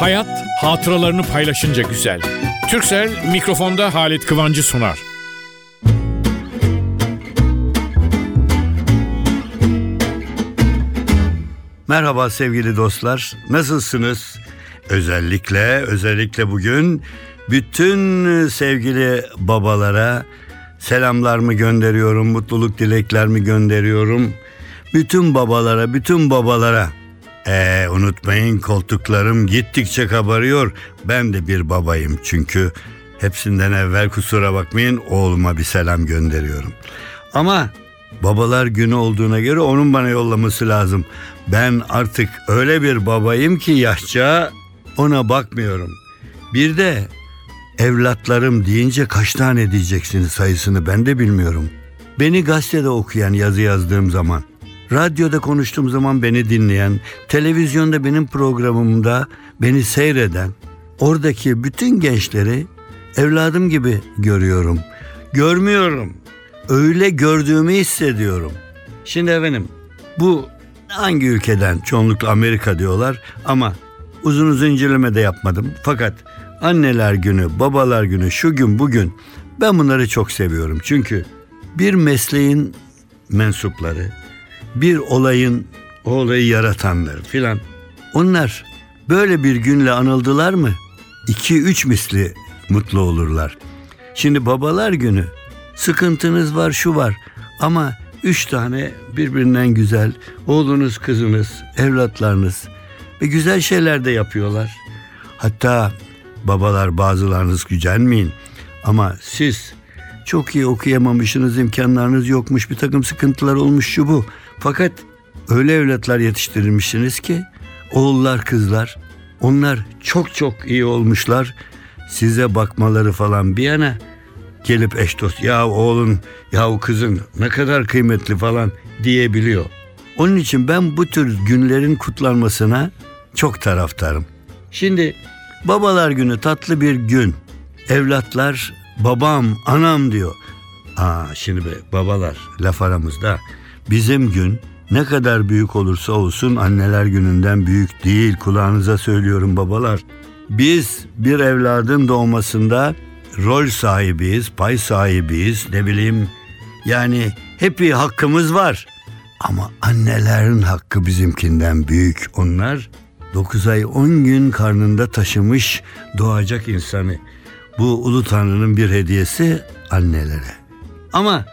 Hayat hatıralarını paylaşınca güzel. Türksel mikrofonda Halit Kıvancı sunar. Merhaba sevgili dostlar. Nasılsınız? Özellikle özellikle bugün bütün sevgili babalara selamlarımı gönderiyorum, mutluluk dileklerimi gönderiyorum. Bütün babalara, bütün babalara. Ee, unutmayın koltuklarım gittikçe kabarıyor. Ben de bir babayım çünkü hepsinden evvel kusura bakmayın oğluma bir selam gönderiyorum. Ama babalar günü olduğuna göre onun bana yollaması lazım. Ben artık öyle bir babayım ki yaşça ona bakmıyorum. Bir de evlatlarım deyince kaç tane diyeceksiniz sayısını ben de bilmiyorum. Beni gazetede okuyan yazı yazdığım zaman, radyoda konuştuğum zaman beni dinleyen, televizyonda benim programımda beni seyreden, oradaki bütün gençleri evladım gibi görüyorum. Görmüyorum. Öyle gördüğümü hissediyorum. Şimdi efendim bu hangi ülkeden çoğunlukla Amerika diyorlar ama uzun uzun inceleme de yapmadım. Fakat anneler günü, babalar günü, şu gün bugün ben bunları çok seviyorum. Çünkü bir mesleğin mensupları, bir olayın o olayı yaratanları filan onlar böyle bir günle anıldılar mı? iki üç misli mutlu olurlar. Şimdi babalar günü sıkıntınız var şu var ama üç tane birbirinden güzel oğlunuz kızınız evlatlarınız ve güzel şeyler de yapıyorlar. Hatta babalar bazılarınız gücenmeyin ama siz çok iyi okuyamamışsınız imkanlarınız yokmuş bir takım sıkıntılar olmuş şu bu. Fakat öyle evlatlar yetiştirilmişsiniz ki oğullar kızlar onlar çok çok iyi olmuşlar. Size bakmaları falan bir yana gelip eş dost ya oğlun ya kızın ne kadar kıymetli falan diyebiliyor. Onun için ben bu tür günlerin kutlanmasına çok taraftarım. Şimdi babalar günü tatlı bir gün. Evlatlar babam anam diyor. Aa şimdi be babalar laf aramızda bizim gün ne kadar büyük olursa olsun anneler gününden büyük değil kulağınıza söylüyorum babalar. Biz bir evladın doğmasında rol sahibiyiz, pay sahibiyiz, ne bileyim. Yani hep bir hakkımız var. Ama annelerin hakkı bizimkinden büyük. Onlar 9 ay 10 gün karnında taşımış doğacak insanı. Bu ulu tanrının bir hediyesi annelere. Ama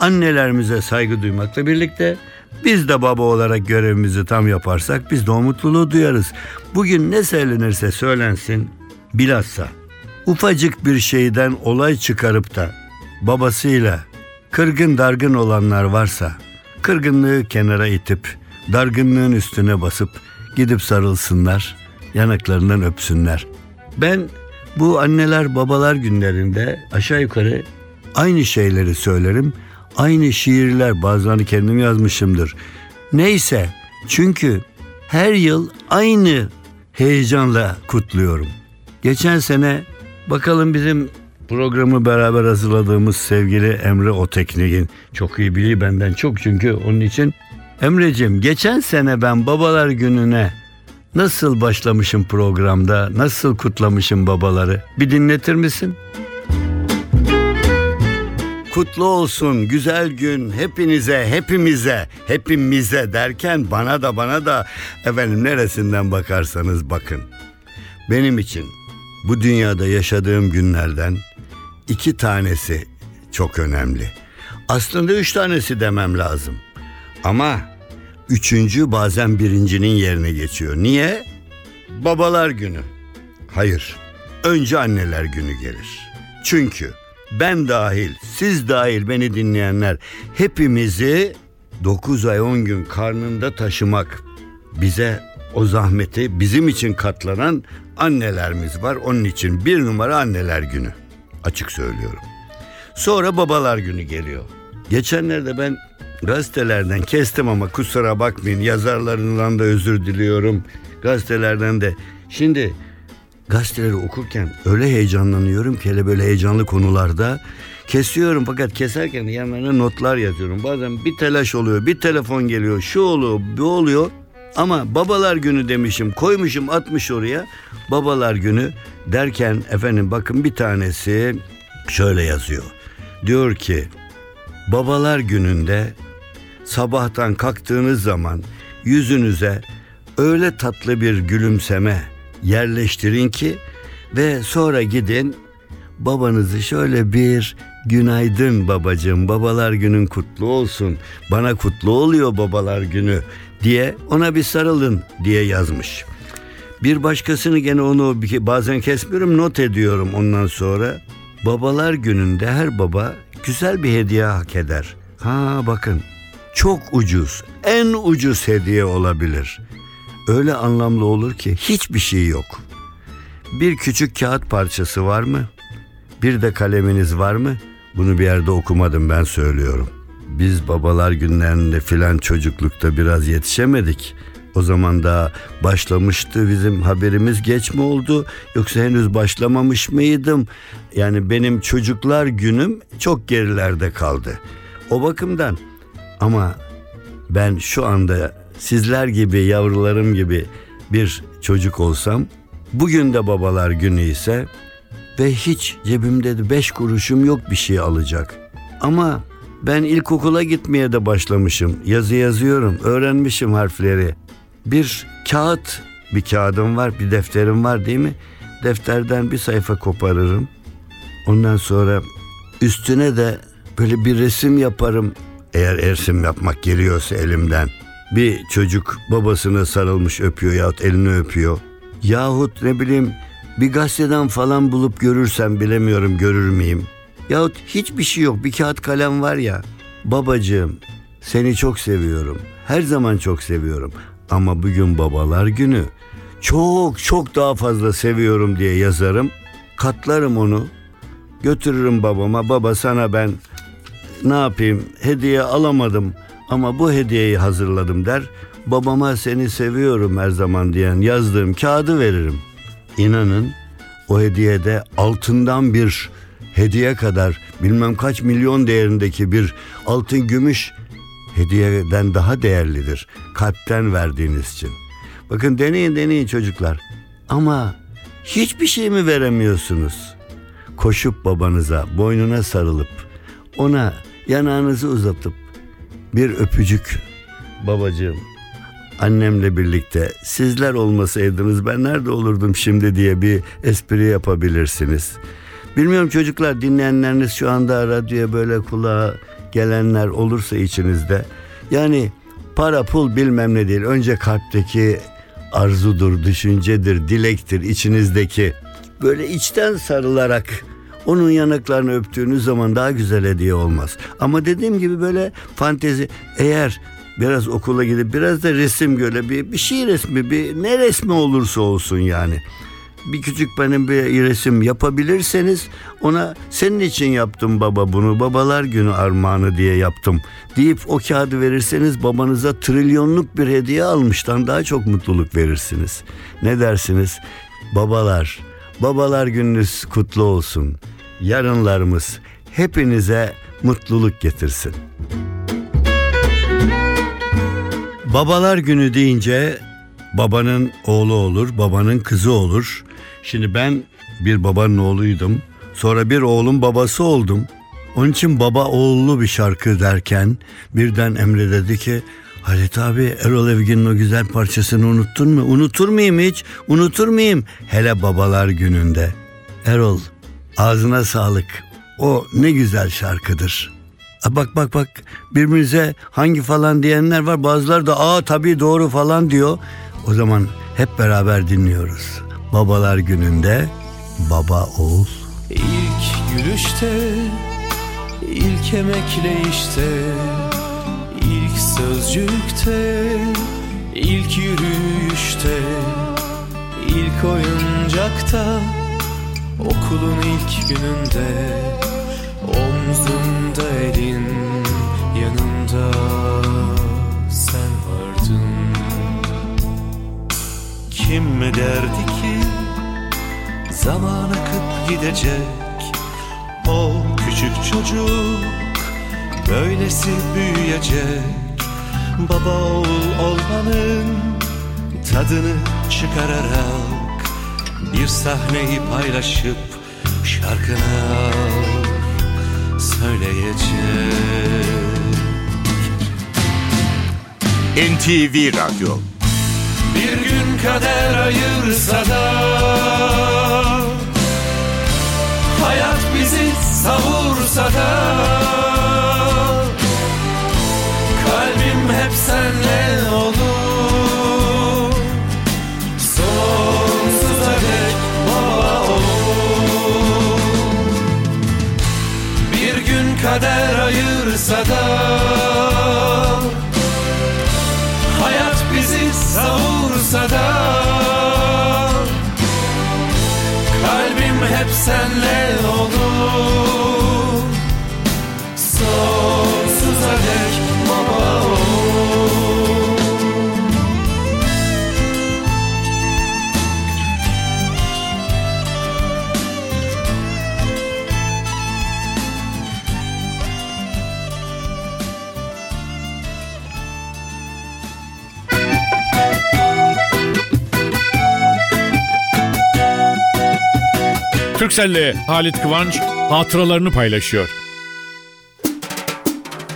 annelerimize saygı duymakla birlikte biz de baba olarak görevimizi tam yaparsak biz de o mutluluğu duyarız. Bugün ne söylenirse söylensin bilhassa ufacık bir şeyden olay çıkarıp da babasıyla kırgın dargın olanlar varsa kırgınlığı kenara itip dargınlığın üstüne basıp gidip sarılsınlar, yanaklarından öpsünler. Ben bu anneler babalar günlerinde aşağı yukarı aynı şeyleri söylerim. Aynı şiirler bazılarını kendim yazmışımdır. Neyse çünkü her yıl aynı heyecanla kutluyorum. Geçen sene bakalım bizim programı beraber hazırladığımız sevgili Emre Oteknik'in çok iyi biliyor benden çok çünkü onun için Emre'cim geçen sene ben babalar gününe nasıl başlamışım programda nasıl kutlamışım babaları bir dinletir misin? Kutlu olsun güzel gün hepinize hepimize hepimize derken bana da bana da efendim neresinden bakarsanız bakın. Benim için bu dünyada yaşadığım günlerden iki tanesi çok önemli. Aslında üç tanesi demem lazım. Ama üçüncü bazen birincinin yerine geçiyor. Niye? Babalar günü. Hayır. Önce anneler günü gelir. Çünkü ben dahil, siz dahil beni dinleyenler hepimizi 9 ay 10 gün karnında taşımak bize o zahmeti bizim için katlanan annelerimiz var. Onun için bir numara anneler günü. Açık söylüyorum. Sonra babalar günü geliyor. Geçenlerde ben gazetelerden kestim ama kusura bakmayın yazarlarından da özür diliyorum. Gazetelerden de. Şimdi gazeteleri okurken öyle heyecanlanıyorum ki hele böyle heyecanlı konularda kesiyorum fakat keserken yanlarına notlar yazıyorum. Bazen bir telaş oluyor, bir telefon geliyor, şu oluyor, bu oluyor. Ama babalar günü demişim koymuşum atmış oraya babalar günü derken efendim bakın bir tanesi şöyle yazıyor. Diyor ki babalar gününde sabahtan kalktığınız zaman yüzünüze öyle tatlı bir gülümseme yerleştirin ki ve sonra gidin babanızı şöyle bir günaydın babacığım babalar günün kutlu olsun bana kutlu oluyor babalar günü diye ona bir sarılın diye yazmış. Bir başkasını gene onu bazen kesmiyorum not ediyorum ondan sonra. Babalar gününde her baba güzel bir hediye hak eder. Ha bakın çok ucuz en ucuz hediye olabilir. Öyle anlamlı olur ki hiçbir şey yok. Bir küçük kağıt parçası var mı? Bir de kaleminiz var mı? Bunu bir yerde okumadım ben söylüyorum. Biz babalar günlerinde filan çocuklukta biraz yetişemedik. O zaman da başlamıştı bizim haberimiz geç mi oldu yoksa henüz başlamamış mıydım? Yani benim çocuklar günüm çok gerilerde kaldı. O bakımdan ama ben şu anda sizler gibi yavrularım gibi bir çocuk olsam bugün de babalar günü ise ve hiç cebimde de beş kuruşum yok bir şey alacak. Ama ben ilkokula gitmeye de başlamışım. Yazı yazıyorum, öğrenmişim harfleri. Bir kağıt, bir kağıdım var, bir defterim var değil mi? Defterden bir sayfa koparırım. Ondan sonra üstüne de böyle bir resim yaparım. Eğer resim yapmak geliyorsa elimden. Bir çocuk babasına sarılmış öpüyor yahut elini öpüyor. Yahut ne bileyim bir gazeteden falan bulup görürsem bilemiyorum görür müyüm? Yahut hiçbir şey yok bir kağıt kalem var ya. Babacığım seni çok seviyorum. Her zaman çok seviyorum. Ama bugün babalar günü. Çok çok daha fazla seviyorum diye yazarım. Katlarım onu. Götürürüm babama. Baba sana ben ne yapayım hediye alamadım ama bu hediyeyi hazırladım der. Babama seni seviyorum her zaman diyen yazdığım kağıdı veririm. İnanın o hediyede altından bir hediye kadar bilmem kaç milyon değerindeki bir altın gümüş hediyeden daha değerlidir. Kalpten verdiğiniz için. Bakın deneyin deneyin çocuklar. Ama hiçbir şey mi veremiyorsunuz? Koşup babanıza boynuna sarılıp ona yanağınızı uzatıp bir öpücük babacığım annemle birlikte sizler olmasaydınız ben nerede olurdum şimdi diye bir espri yapabilirsiniz. Bilmiyorum çocuklar dinleyenleriniz şu anda radyoya böyle kulağa gelenler olursa içinizde. Yani para pul bilmem ne değil. Önce kalpteki arzudur, düşüncedir, dilektir içinizdeki. Böyle içten sarılarak onun yanaklarını öptüğünüz zaman daha güzel hediye olmaz. Ama dediğim gibi böyle fantezi eğer biraz okula gidip biraz da resim göre bir, bir şey resmi bir ne resmi olursa olsun yani bir küçük benim bir resim yapabilirseniz ona senin için yaptım baba bunu babalar günü armağanı diye yaptım deyip o kağıdı verirseniz babanıza trilyonluk bir hediye almıştan daha çok mutluluk verirsiniz. Ne dersiniz? Babalar, babalar gününüz kutlu olsun. Yarınlarımız hepinize mutluluk getirsin. Babalar günü deyince babanın oğlu olur, babanın kızı olur. Şimdi ben bir babanın oğluydum. Sonra bir oğlun babası oldum. Onun için baba oğullu bir şarkı derken birden Emre dedi ki Halit abi Erol Evgin'in o güzel parçasını unuttun mu? Unutur muyum hiç? Unutur muyum? Hele babalar gününde. Erol ağzına sağlık. O ne güzel şarkıdır. Bak bak bak birbirimize hangi falan diyenler var. Bazıları da aa tabii doğru falan diyor. O zaman hep beraber dinliyoruz. Babalar gününde baba oğul. İlk gülüşte, ilk emekleyişte, ilk sözcükte, ilk yürüyüşte, ilk oyuncakta, okulun ilk gününde, omzumda elin yanımda sen vardın. Kim mi derdi ki zaman akıp gidecek O küçük çocuk böylesi büyüyecek Baba oğul olmanın tadını çıkararak bir sahneyi paylaşıp şarkına söyleyecek. NTV Radyo Bir gün kader ayırsa da Hayat bizi savursa da ayırsa da Türkcell'le Halit Kıvanç hatıralarını paylaşıyor.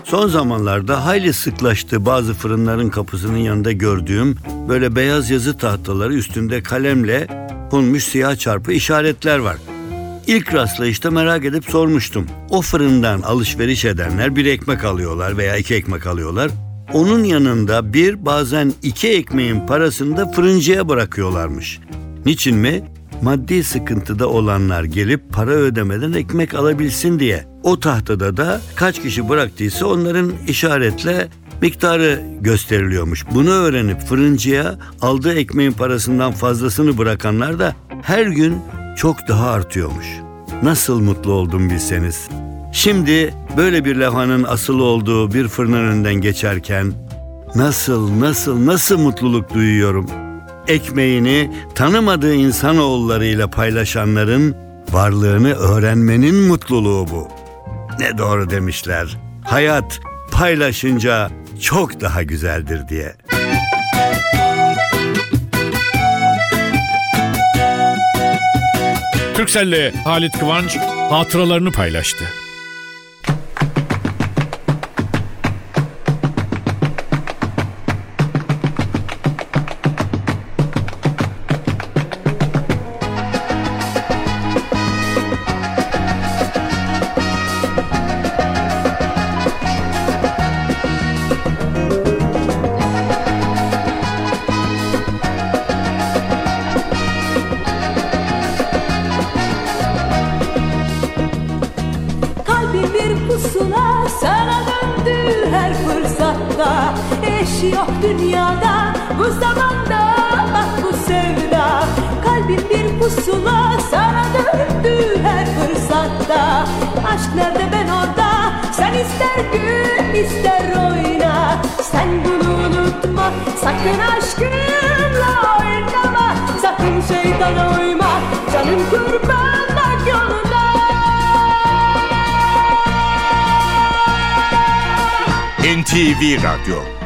Son zamanlarda hayli sıklaştı bazı fırınların kapısının yanında gördüğüm böyle beyaz yazı tahtaları üstünde kalemle konmuş siyah çarpı işaretler var. İlk rastlayışta merak edip sormuştum. O fırından alışveriş edenler bir ekmek alıyorlar veya iki ekmek alıyorlar. Onun yanında bir bazen iki ekmeğin parasını da fırıncıya bırakıyorlarmış. Niçin mi? Maddi sıkıntıda olanlar gelip para ödemeden ekmek alabilsin diye. O tahtada da kaç kişi bıraktıysa onların işaretle miktarı gösteriliyormuş. Bunu öğrenip fırıncıya aldığı ekmeğin parasından fazlasını bırakanlar da her gün çok daha artıyormuş. Nasıl mutlu oldum bilseniz. Şimdi böyle bir levhanın asılı olduğu bir fırının önünden geçerken nasıl nasıl nasıl mutluluk duyuyorum. Ekmeğini tanımadığı insanoğullarıyla paylaşanların varlığını öğrenmenin mutluluğu bu. Ne doğru demişler. Hayat paylaşınca çok daha güzeldir diye. Türkcell'le Halit Kıvanç hatıralarını paylaştı. Eş yok dünyada bu zamanda bak bu sevda. Kalbim bir pusula sana döndü her fırsatta. Aşk nerede ben orada sen ister gül ister oyna. Sen bunu unutma sakın aşkınla oynama. Sakın şeytana uyma canım kurban bak yoluna NTV Radyo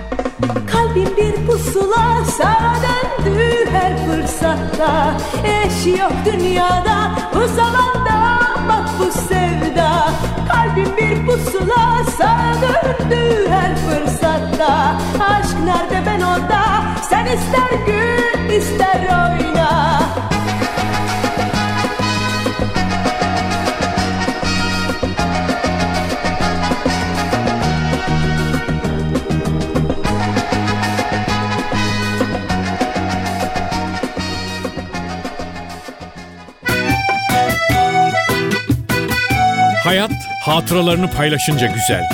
Kalbim bir pusula sana döndü her fırsatta. Eş yok dünyada bu zamanda bak bu sevda. Kalbim bir pusula sana döndü her fırsatta. Aşk nerede ben orada sen ister gül ister oyna hatıralarını paylaşınca güzel.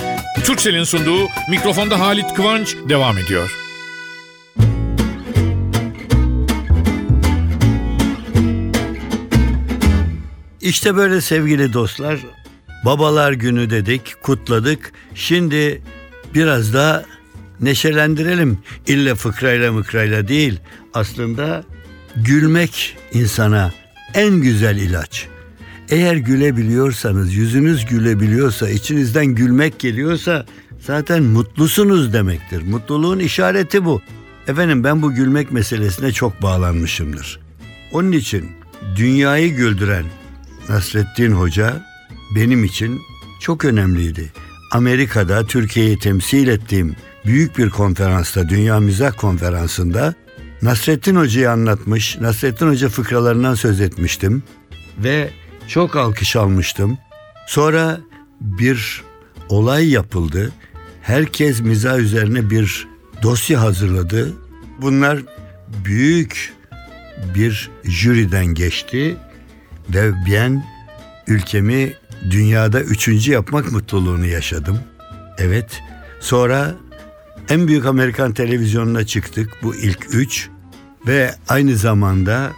Türkcell'in sunduğu mikrofonda Halit Kıvanç devam ediyor. İşte böyle sevgili dostlar. Babalar günü dedik, kutladık. Şimdi biraz da neşelendirelim. İlle fıkrayla mıkrayla değil. Aslında gülmek insana en güzel ilaç. Eğer gülebiliyorsanız, yüzünüz gülebiliyorsa, içinizden gülmek geliyorsa zaten mutlusunuz demektir. Mutluluğun işareti bu. Efendim ben bu gülmek meselesine çok bağlanmışımdır. Onun için dünyayı güldüren Nasrettin Hoca benim için çok önemliydi. Amerika'da Türkiye'yi temsil ettiğim büyük bir konferansta, Dünya Mizah Konferansı'nda Nasrettin Hoca'yı anlatmış, Nasrettin Hoca fıkralarından söz etmiştim ve çok alkış almıştım. Sonra bir olay yapıldı. Herkes mizah üzerine bir dosya hazırladı. Bunlar büyük bir jüriden geçti ve ben ülkemi dünyada üçüncü yapmak mutluluğunu yaşadım. Evet, sonra en büyük Amerikan televizyonuna çıktık bu ilk üç ve aynı zamanda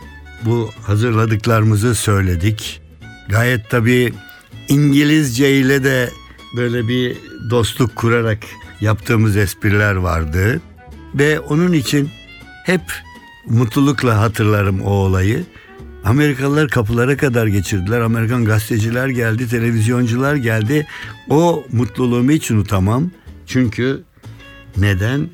bu hazırladıklarımızı söyledik. Gayet tabii İngilizce ile de böyle bir dostluk kurarak yaptığımız espriler vardı. Ve onun için hep mutlulukla hatırlarım o olayı. Amerikalılar kapılara kadar geçirdiler. Amerikan gazeteciler geldi, televizyoncular geldi. O mutluluğumu hiç unutamam. Çünkü neden?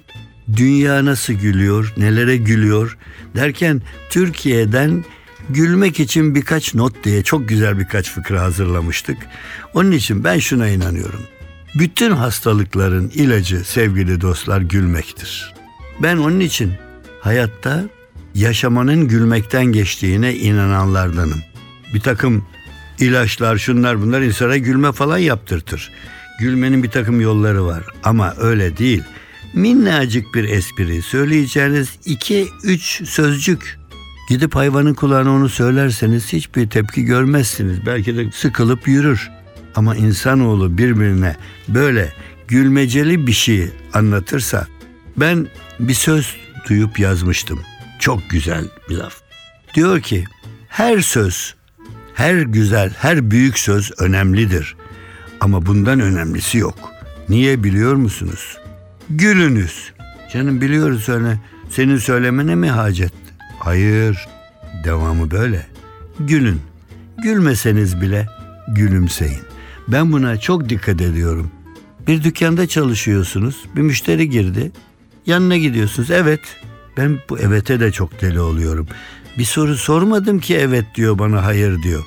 Dünya nasıl gülüyor, nelere gülüyor derken Türkiye'den gülmek için birkaç not diye çok güzel birkaç fıkra hazırlamıştık. Onun için ben şuna inanıyorum. Bütün hastalıkların ilacı sevgili dostlar gülmektir. Ben onun için hayatta yaşamanın gülmekten geçtiğine inananlardanım. Bir takım ilaçlar şunlar bunlar insana gülme falan yaptırtır. Gülmenin bir takım yolları var ama öyle değil. Minnacık bir espri söyleyeceğiniz iki üç sözcük Gidip hayvanın kulağına onu söylerseniz hiçbir tepki görmezsiniz. Belki de sıkılıp yürür. Ama insanoğlu birbirine böyle gülmeceli bir şey anlatırsa ben bir söz duyup yazmıştım. Çok güzel bir laf. Diyor ki her söz, her güzel, her büyük söz önemlidir. Ama bundan önemlisi yok. Niye biliyor musunuz? Gülünüz. Canım biliyoruz öyle. Senin söylemene mi hacet? Hayır. Devamı böyle. Gülün. Gülmeseniz bile gülümseyin. Ben buna çok dikkat ediyorum. Bir dükkanda çalışıyorsunuz. Bir müşteri girdi. Yanına gidiyorsunuz. Evet. Ben bu evete de çok deli oluyorum. Bir soru sormadım ki evet diyor bana hayır diyor.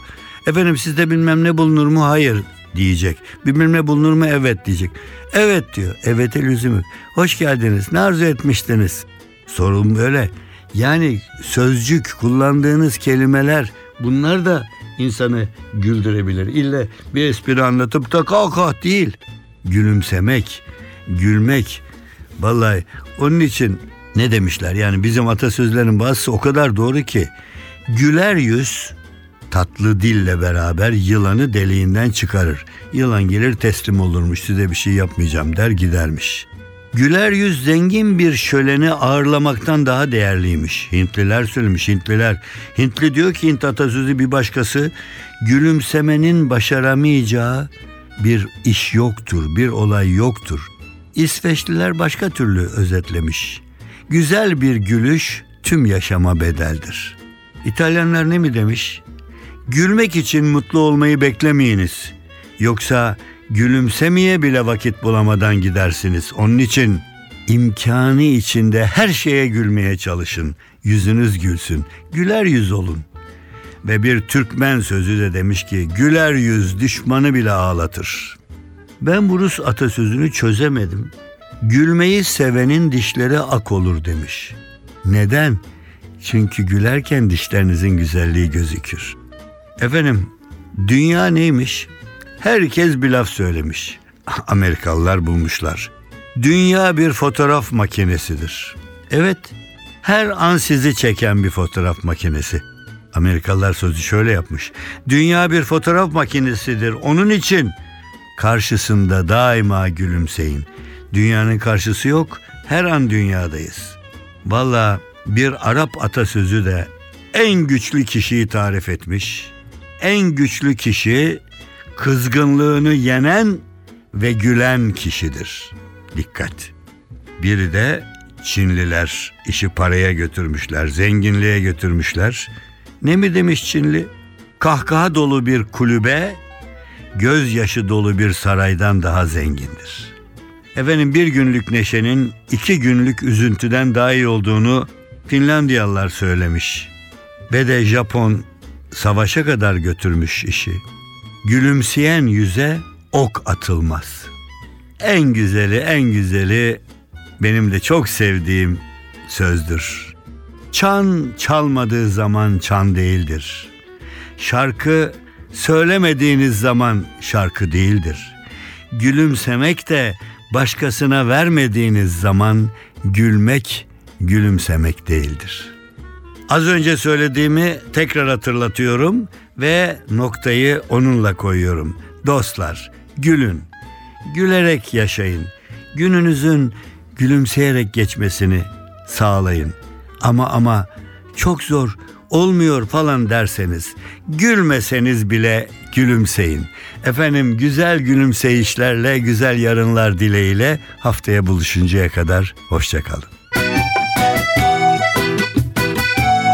Efendim sizde bilmem ne bulunur mu? Hayır diyecek. Bilmem ne bulunur mu? Evet diyecek. Evet diyor. Evete lüzum Hoş geldiniz. Ne arzu etmiştiniz? Sorun böyle. Yani sözcük, kullandığınız kelimeler bunlar da insanı güldürebilir. İlle bir espri anlatıp da kalk değil. Gülümsemek, gülmek. Vallahi onun için ne demişler? Yani bizim atasözlerin bazısı o kadar doğru ki güler yüz tatlı dille beraber yılanı deliğinden çıkarır. Yılan gelir teslim olurmuş size bir şey yapmayacağım der gidermiş. Güler yüz zengin bir şöleni ağırlamaktan daha değerliymiş. Hintliler söylemiş Hintliler. Hintli diyor ki Hint atasözü bir başkası gülümsemenin başaramayacağı bir iş yoktur, bir olay yoktur. İsveçliler başka türlü özetlemiş. Güzel bir gülüş tüm yaşama bedeldir. İtalyanlar ne mi demiş? Gülmek için mutlu olmayı beklemeyiniz. Yoksa gülümsemeye bile vakit bulamadan gidersiniz. Onun için imkanı içinde her şeye gülmeye çalışın. Yüzünüz gülsün. Güler yüz olun. Ve bir Türkmen sözü de demiş ki güler yüz düşmanı bile ağlatır. Ben bu Rus atasözünü çözemedim. Gülmeyi sevenin dişleri ak olur demiş. Neden? Çünkü gülerken dişlerinizin güzelliği gözükür. Efendim, dünya neymiş? Herkes bir laf söylemiş. Amerikalılar bulmuşlar. Dünya bir fotoğraf makinesidir. Evet, her an sizi çeken bir fotoğraf makinesi. Amerikalılar sözü şöyle yapmış. Dünya bir fotoğraf makinesidir. Onun için karşısında daima gülümseyin. Dünyanın karşısı yok. Her an dünyadayız. Valla bir Arap atasözü de en güçlü kişiyi tarif etmiş. En güçlü kişi kızgınlığını yenen ve gülen kişidir. Dikkat. Biri de Çinliler işi paraya götürmüşler, zenginliğe götürmüşler. Ne mi demiş Çinli? Kahkaha dolu bir kulübe, gözyaşı dolu bir saraydan daha zengindir. Efendim bir günlük neşenin iki günlük üzüntüden daha iyi olduğunu Finlandiyalılar söylemiş. Ve de Japon savaşa kadar götürmüş işi. Gülümseyen yüze ok atılmaz. En güzeli en güzeli benim de çok sevdiğim sözdür. Çan çalmadığı zaman çan değildir. Şarkı söylemediğiniz zaman şarkı değildir. Gülümsemek de başkasına vermediğiniz zaman gülmek gülümsemek değildir. Az önce söylediğimi tekrar hatırlatıyorum ve noktayı onunla koyuyorum. Dostlar, gülün. Gülerek yaşayın. Gününüzün gülümseyerek geçmesini sağlayın. Ama ama çok zor olmuyor falan derseniz gülmeseniz bile gülümseyin. Efendim güzel gülümseyişlerle güzel yarınlar dileğiyle haftaya buluşuncaya kadar hoşçakalın.